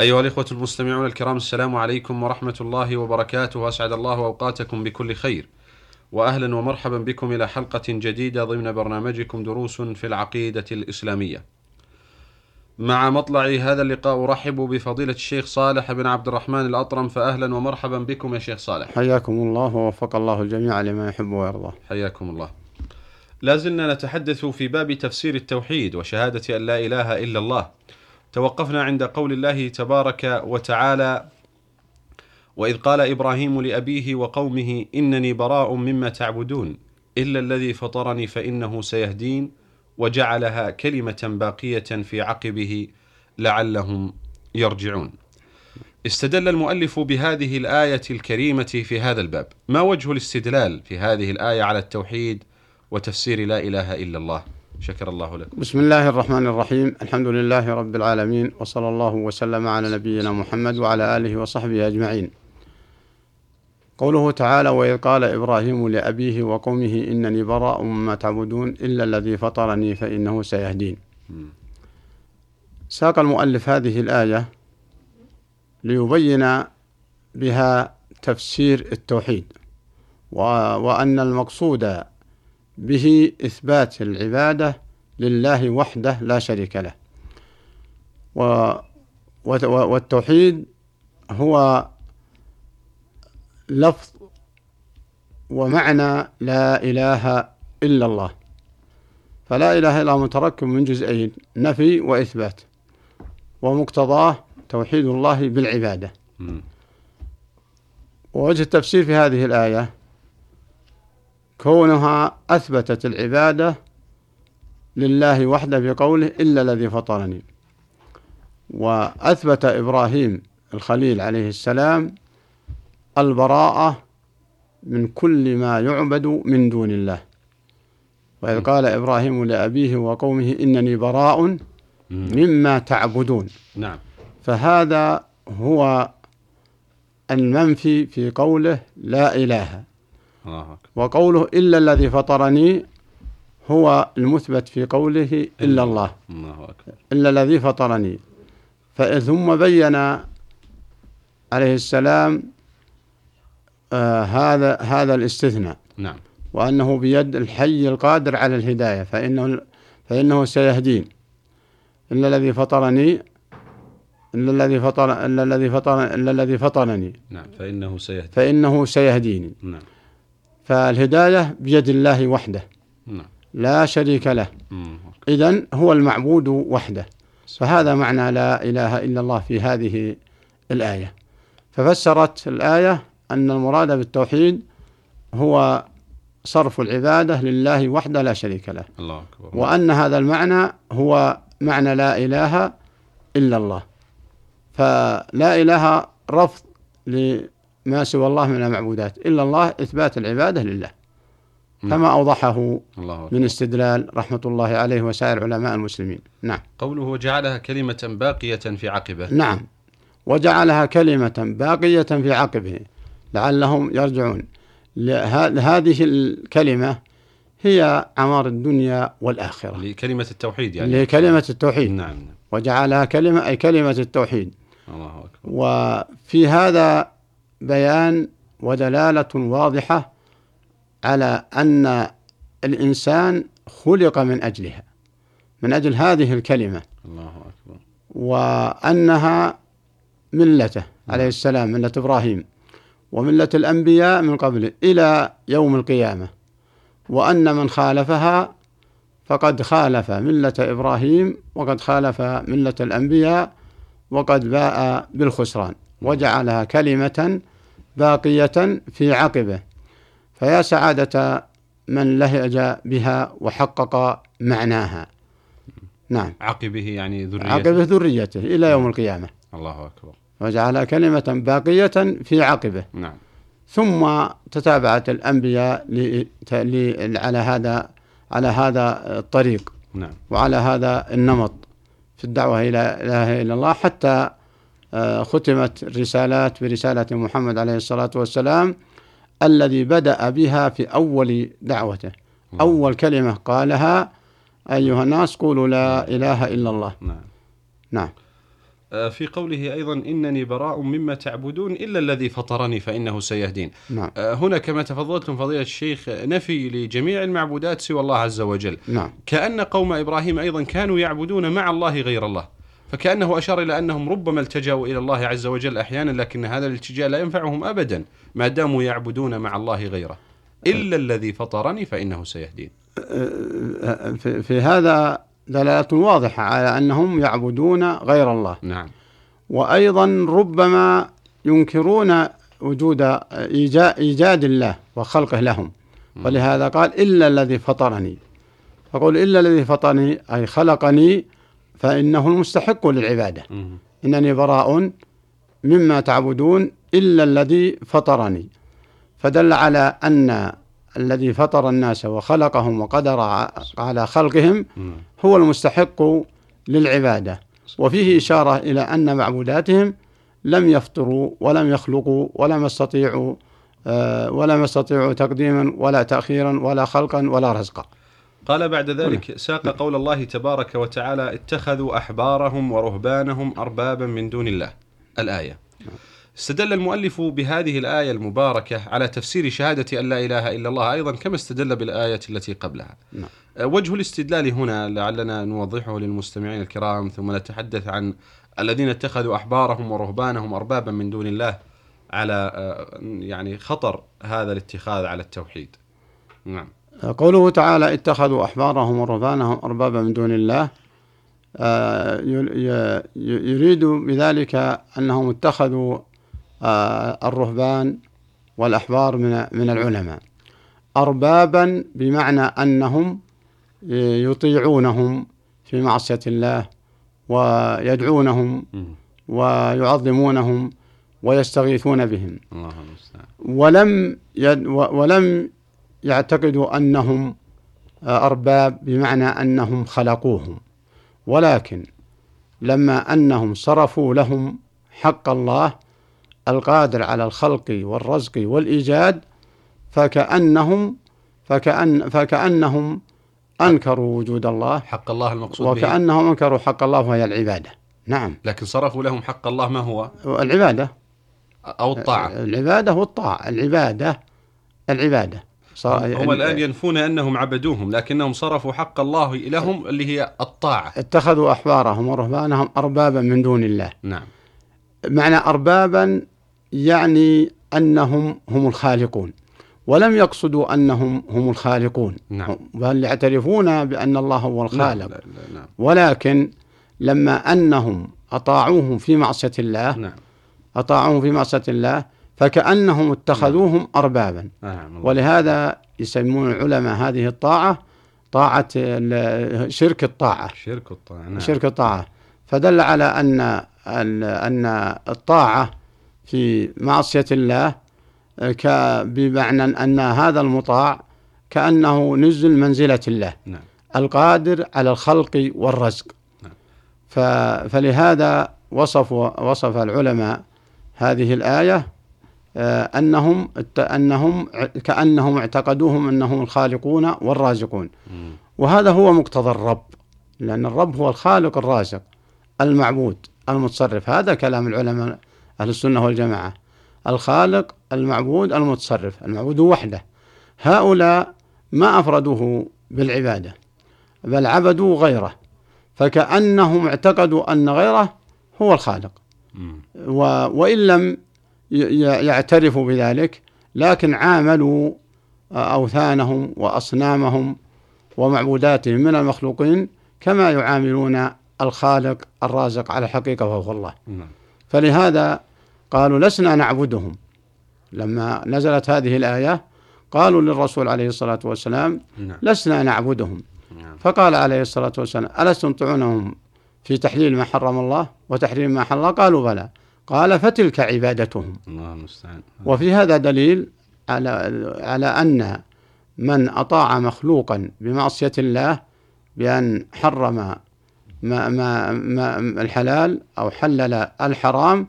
أيها الإخوة المستمعون الكرام السلام عليكم ورحمة الله وبركاته وأسعد الله أوقاتكم بكل خير. وأهلا ومرحبا بكم إلى حلقة جديدة ضمن برنامجكم دروس في العقيدة الإسلامية. مع مطلع هذا اللقاء أرحب بفضيلة الشيخ صالح بن عبد الرحمن الأطرم فأهلا ومرحبا بكم يا شيخ صالح. حياكم الله ووفق الله الجميع لما يحب ويرضى. حياكم الله. لا زلنا نتحدث في باب تفسير التوحيد وشهادة أن لا إله إلا الله. توقفنا عند قول الله تبارك وتعالى وإذ قال إبراهيم لأبيه وقومه إنني براء مما تعبدون إلا الذي فطرني فإنه سيهدين وجعلها كلمة باقية في عقبه لعلهم يرجعون. استدل المؤلف بهذه الآية الكريمة في هذا الباب. ما وجه الاستدلال في هذه الآية على التوحيد وتفسير لا إله إلا الله؟ شكر الله لكم. بسم الله الرحمن الرحيم. الحمد لله رب العالمين وصلى الله وسلم على نبينا محمد وعلى آله وصحبه أجمعين. قوله تعالى وإذ قال إبراهيم لأبيه وقومه إنني براء مما تعبدون إلا الذي فطرني فإنه سيهدين. ساق المؤلف هذه الآية ليبين بها تفسير التوحيد وأن المقصود به إثبات العبادة لله وحده لا شريك له. والتوحيد هو لفظ ومعنى لا إله إلا الله. فلا إله إلا متركب من جزئين نفي وإثبات. ومقتضاه توحيد الله بالعبادة. ووجه التفسير في هذه الآية كونها أثبتت العبادة لله وحده بقوله إلا الذي فطرني. وأثبت إبراهيم الخليل عليه السلام البراءة من كل ما يعبد من دون الله. وإذ قال إبراهيم لأبيه وقومه إنني براء مما تعبدون. نعم. فهذا هو المنفي في قوله لا إله. وقوله إلا الذي فطرني هو المثبت في قوله إلا الله. الله أكبر. إلا الذي فطرني. ثم بين عليه السلام آه هذا هذا الاستثناء. نعم. وأنه بيد الحي القادر على الهداية فإنه فإنه سيهدين. إلا الذي فطرني إلا الذي فطر إلا الذي فطر إلا الذي فطرني. نعم فإنه سيهدي فإنه سيهديني نعم. فالهداية بيد الله وحده. نعم. لا شريك له. إذا هو المعبود وحده. فهذا معنى لا إله إلا الله في هذه الآية. ففسرت الآية أن المراد بالتوحيد هو صرف العبادة لله وحده لا شريك له. الله أكبر. وأن هذا المعنى هو معنى لا إله إلا الله. فلا إله رفض لما سوى الله من المعبودات إلا الله إثبات العبادة لله. كما أوضحه الله من استدلال رحمة الله عليه وسائر علماء المسلمين. نعم. قوله وجعلها كلمة باقية في عقبه. نعم. وجعلها كلمة باقية في عقبه لعلهم يرجعون. هذه الكلمة هي عمار الدنيا والآخرة. لكلمة التوحيد يعني. اللي هي كلمة التوحيد. نعم نعم. وجعلها كلمة أي كلمة التوحيد. الله أكبر. وفي هذا بيان ودلالة واضحة على أن الإنسان خلق من أجلها من أجل هذه الكلمة. الله أكبر. وأنها ملته عليه السلام ملة إبراهيم وملة الأنبياء من قبله إلى يوم القيامة. وأن من خالفها فقد خالف ملة إبراهيم وقد خالف ملة الأنبياء وقد باء بالخسران. وجعلها كلمة باقية في عقبه. فيا سعادة من لهج بها وحقق معناها. نعم. عقبه يعني ذريته. عقبه ذريته إلى يوم القيامة. الله أكبر. وجعلها كلمة باقية في عقبه. نعم. ثم تتابعت الأنبياء على هذا على هذا الطريق. نعم. وعلى هذا النمط. في الدعوة إلى إله إلا الله حتى ختمت الرسالات برسالة محمد عليه الصلاة والسلام الذي بدأ بها في أول دعوته. أول كلمة قالها أيها الناس قولوا لا إله إلا الله. نعم. نعم. آه، في قوله أيضا إنني براء مما تعبدون إلا الذي فطرني فإنه سيهدين. نعم. آه، هنا كما تفضلتم فضيلة الشيخ نفي لجميع المعبودات سوى الله عز وجل. نعم. كأن قوم إبراهيم أيضا كانوا يعبدون مع الله غير الله. فكأنه أشار إلى أنهم ربما التجأوا إلى الله عز وجل أحيانا لكن هذا الالتجاء لا ينفعهم أبدا. ما داموا يعبدون مع الله غيره. إلا الذي فطرني فإنه سيهدين. في, في هذا دلالة واضحة على أنهم يعبدون غير الله. نعم. وأيضا ربما ينكرون وجود إيجا- إيجاد الله وخلقه لهم. ولهذا قال إلا الذي فطرني. فقول إلا الذي فطرني أي خلقني فإنه المستحق للعبادة. إنني براء مما تعبدون إلا الذي فطرني فدل على أن الذي فطر الناس وخلقهم وقدر على خلقهم. هو المستحق للعبادة وفيه إشارة إلى أن معبوداتهم لم يفطروا ولم يخلقوا ولم يستطيعوا آه، ولم يستطيعوا تقديما ولا تأخيرا ولا خلقا ولا رزقا قال بعد ذلك ساق قول الله تبارك وتعالى اتخذوا أحبارهم ورهبانهم أربابا من دون الله. الآية. استدل المؤلف بهذه الآية المباركة على تفسير شهادة أن لا إله إلا الله أيضا كما استدل بالآية التي قبلها. نعم. أه، وجه الاستدلال هنا لعلنا نوضحه للمستمعين الكرام ثم نتحدث عن الذين اتخذوا أحبارهم ورهبانهم أربابا من دون الله على أه، يعني خطر هذا الاتخاذ على التوحيد. نعم. قوله تعالى اتخذوا أحبارهم ورهبانهم أربابا من دون الله. آه، يريد بذلك أنهم اتخذوا آه، الرهبان والأحبار من من العلماء. أربابا بمعنى أنهم يطيعونهم في معصية الله ويدعونهم. ويعظمونهم ويستغيثون بهم. الله المستعان. ولم يد ولم يعتقدوا أنهم آه، ارباب بمعنى أنهم خلقوهم. ولكن لما أنهم صرفوا لهم حق الله القادر على الخلق والرزق والإيجاد فكأنهم فكأن فكأنهم أنكروا وجود الله حق الله المقصود به. وكأنهم أنكروا حق الله وهي العبادة. نعم. لكن صرفوا لهم حق الله ما هو؟ العبادة. أو الطاعة. العبادة والطاعة. العبادة العبادة. صار- هم الآن ينفون أنهم عبدوهم لكنهم صرفوا حق الله لهم اللي هي الطاعة. اتخذوا أحبارهم ورهبانهم أربابا من دون الله. نعم. معنى أربابا يعني أنهم هم الخالقون ولم يقصدوا أنهم هم الخالقون. نعم. بل يعترفون بأن الله هو لا الخالق. لا لا نعم. ولكن لما أنهم أطاعوه في معصية الله نعم. أطاعوه في معصية الله فكأنهم اتخذوهم أربابا. نعم. ولهذا يسمون العلماء هذه الطاعة طاعة شرك الطاعة. شرك الطاعة نعم. شرك الطاعة. فدل على أن أن الطاعة في معصية الله بمعنى أن هذا المطاع كأنه نزل منزلة الله. نعم. القادر على الخلق والرزق. نعم. فلهذا وصفوا وصف العلماء هذه الآية آه، أنهم أنهم كأنهم اعتقدوهم أنهم الخالقون والرازقون. وهذا هو مقتضى الرب لأن الرب هو الخالق الرازق المعبود المتصرف. هذا كلام العلماء أهل السنة والجماعة. الخالق المعبود المتصرف. المعبود وحده. هؤلاء ما أفردوه بالعبادة بل عبدوا غيره. فكأنهم اعتقدوا أن غيره هو الخالق. و وإن لم ي- ي- يعترفوا بذلك لكن عاملوا أوثانهم وأصنامهم ومعبوداتهم من المخلوقين كما يعاملون الخالق الرازق على الحقيقة وهو الله. نعم. فلهذا قالوا لسنا نعبدهم. لما نزلت هذه الآية قالوا للرسول عليه الصلاة والسلام نعم. لسنا نعبدهم. نعم. فقال عليه الصلاة والسلام ألستم تعونهم في تحليل ما حرم الله وتحريم ما حل الله قالوا بلى. قال فتلك عبادتهم الله المستعان وفي هذا دليل على على أن من أطاع مخلوقا بمعصية الله بأن حرم ما ما ما الحلال أو حلل الحرام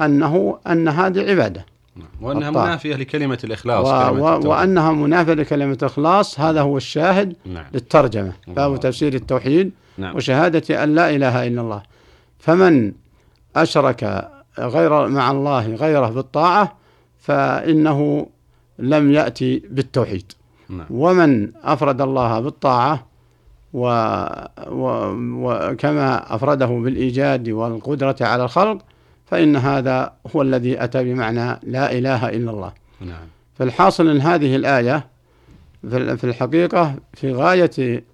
أنه أن هذه عبادة. وأنها الطاعة. منافية لكلمة الإخلاص و كلمة و. وأنها منافية لكلمة الإخلاص هذا هو الشاهد نعم للترجمة. باب تفسير التوحيد نعم وشهادة أن لا إله إلا الله فمن أشرك غير مع الله غيره بالطاعة فإنه لم يأتي بالتوحيد. نعم. ومن أفرد الله بالطاعة و... و... وكما أفرده بالإيجاد والقدرة على الخلق فإن هذا هو الذي أتى بمعنى لا إله إلا الله. نعم. فالحاصل أن هذه الآية في ال- في الحقيقة في غاية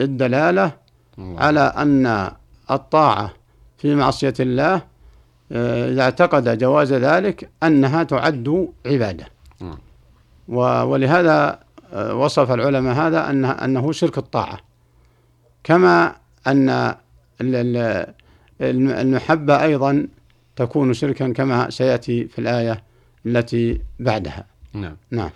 الدلالة الله. على أن الطاعة في معصية الله إذا اعتقد جواز ذلك أنها تعد عبادة. ولهذا آه، وصف العلماء هذا أنه, أنه شرك الطاعة. كما أن ال- ال- الم- المحبة أيضا تكون شركا كما سيأتي في الآية التي بعدها. نعم. نعم.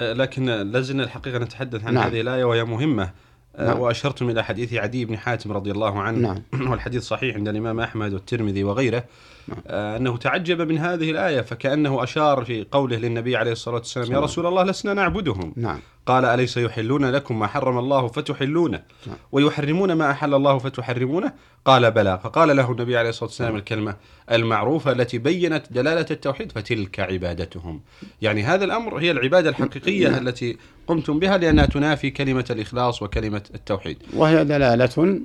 آه، لكن لازلنا الحقيقة نتحدث عن نعم. هذه الآية وهي مهمة. آه، نعم. وأشرتم إلى حديث عدي بن حاتم رضي الله عنه نعم. والحديث صحيح عند الإمام أحمد والترمذي وغيره نعم. آه، أنه تعجب من هذه الآية فكأنه أشار في قوله للنبي عليه الصلاة والسلام يا الله. رسول الله لسنا نعبدهم نعم قال أليس يحلون لكم ما حرم الله فتحلونه نعم. ويحرمون ما أحل الله فتحرمونه؟ قال بلى. فقال له النبي عليه الصلاة والسلام الكلمة المعروفة التي بينت دلالة التوحيد فتلك عبادتهم. يعني هذا الأمر هي العبادة الحقيقية التي قمتم بها لأنها تنافي كلمة الإخلاص وكلمة التوحيد. وهي دلالة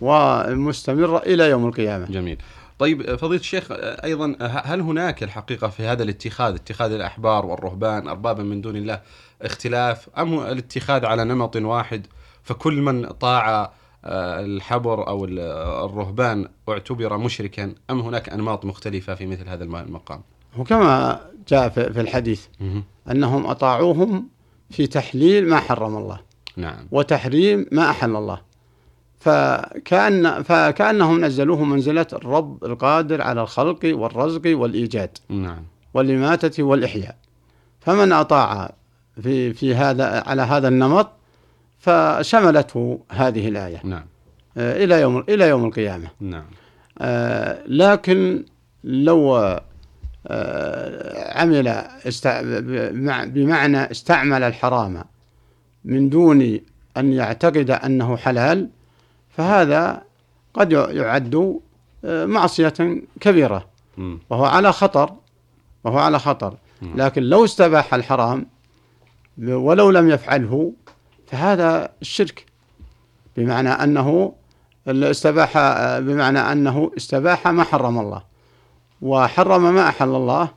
ومستمرة إلى يوم القيامة. جميل. طيب فضيلة الشيخ أيضا هل هناك الحقيقة في هذا الاتخاذ اتخاذ الأحبار والرهبان أربابا من دون الله اختلاف أم الاتخاذ على نمط واحد؟ فكل من طاع آه، الحبر أو ال- الرهبان اعتبر مشركا أم هناك أنماط مختلفة في مثل هذا الم- المقام وكما جاء في في الحديث أنهم أطاعوهم في تحليل ما حرم الله نعم. وتحريم ما أحل الله. فكأن فكأنهم نزلوه منزلة الرب القادر على الخلق والرزق والإيجاد نعم. والإماتة والإحياء. فمن أطاع في في هذا على هذا النمط فشملته هذه الآية. نعم. آه، إلى يوم إلى يوم القيامة. نعم. آه، لكن لو آه، عمل بمعنى استعمل الحرام من دون أن يعتقد أنه حلال فهذا قد يعد معصية كبيرة. وهو على خطر وهو على خطر. لكن لو استباح الحرام ولو لم يفعله فهذا الشرك. بمعنى أنه استباح بمعنى أنه استباح ما حرم الله. وحرم ما أحل الله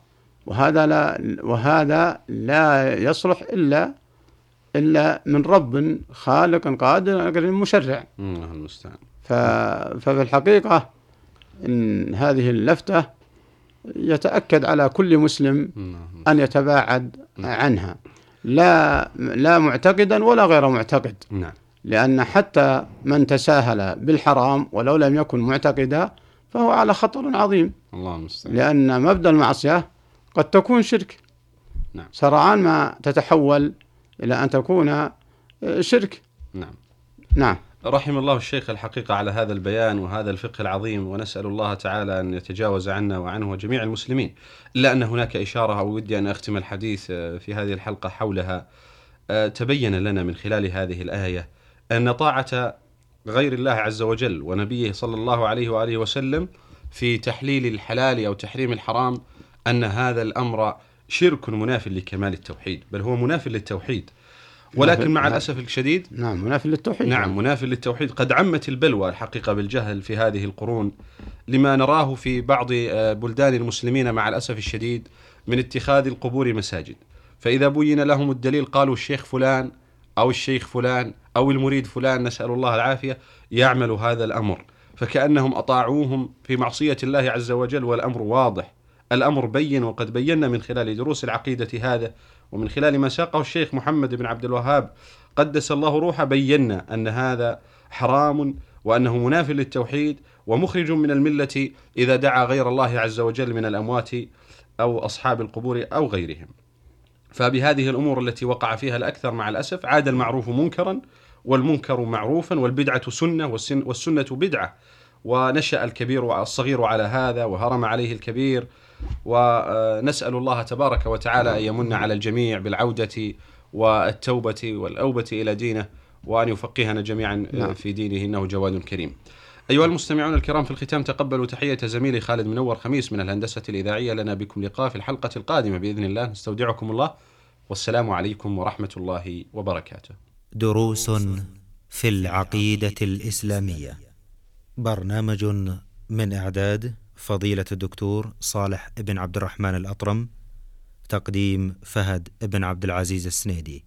وهذا لا وهذا لا يصلح إلا إلا من رب خالق قادر مشرع. الله المستعان. ففي الحقيقة إن هذه اللفتة يتأكد على كل مسلم. أن يتباعد عنها. لا لا معتقدا ولا غير معتقد. نعم. لأن حتى من تساهل بالحرام ولو لم يكن معتقدا فهو على خطر عظيم. الله المستعان. لأن مبدأ المعصية قد تكون شرك. نعم. سرعان ما تتحول إلى أن تكون آه، شرك. نعم. نعم. رحم الله الشيخ الحقيقة على هذا البيان وهذا الفقه العظيم ونسأل الله تعالى أن يتجاوز عنا وعنه وجميع المسلمين. إلا أن هناك إشارة أو ودي أن أختم الحديث آه، في هذه الحلقة حولها. آه، تبين لنا من خلال هذه الآية أن طاعة غير الله عز وجل ونبيه صلى الله عليه وآله وسلم في تحليل الحلال أو تحريم الحرام أن هذا الأمر شرك مناف لكمال التوحيد بل هو مناف للتوحيد. ولكن مع الأسف الشديد نعم منافي للتوحيد. نعم مناف للتوحيد. قد عمت البلوى الحقيقة بالجهل في هذه القرون لما نراه في بعض آه، بلدان المسلمين مع الأسف الشديد من اتخاذ القبور مساجد. فإذا بين لهم الدليل قالوا الشيخ فلان أو الشيخ فلان أو المريد فلان نسأل الله العافية يعمل هذا الأمر. فكأنهم أطاعوهم في معصية الله عز وجل والأمر واضح. الأمر بين وقد بينا من خلال دروس العقيدة هذا ومن خلال ما ساقه الشيخ محمد بن عبد الوهاب قدس الله روحه بينا أن هذا حرام وأنه مناف للتوحيد ومخرج من الملة إذا دعا غير الله عز وجل من الأموات أو أصحاب القبور أو غيرهم. فبهذه الأمور التي وقع فيها الأكثر مع الأسف عاد المعروف منكرا والمنكر معروفا والبدعة سنة والسنة بدعة. ونشأ الكبير والصغير على هذا وهرم عليه الكبير ونسأل الله تبارك وتعالى أن يمن على الجميع بالعودة والتوبة والأوبة إلى دينه وأن يفقهنا جميعا نعم. في دينه إنه جواد كريم. أيها المستمعون الكرام في الختام تقبلوا تحية زميلي خالد منور خميس من الهندسة الإذاعية لنا بكم لقاء في الحلقة القادمة بإذن الله. نستودعكم الله. والسلام عليكم ورحمة الله وبركاته. دروس في العقيدة الإسلامية. برنامج من إعداد فضيلة الدكتور صالح بن عبد الرحمن الأطرم تقديم فهد بن عبد العزيز السنيدي.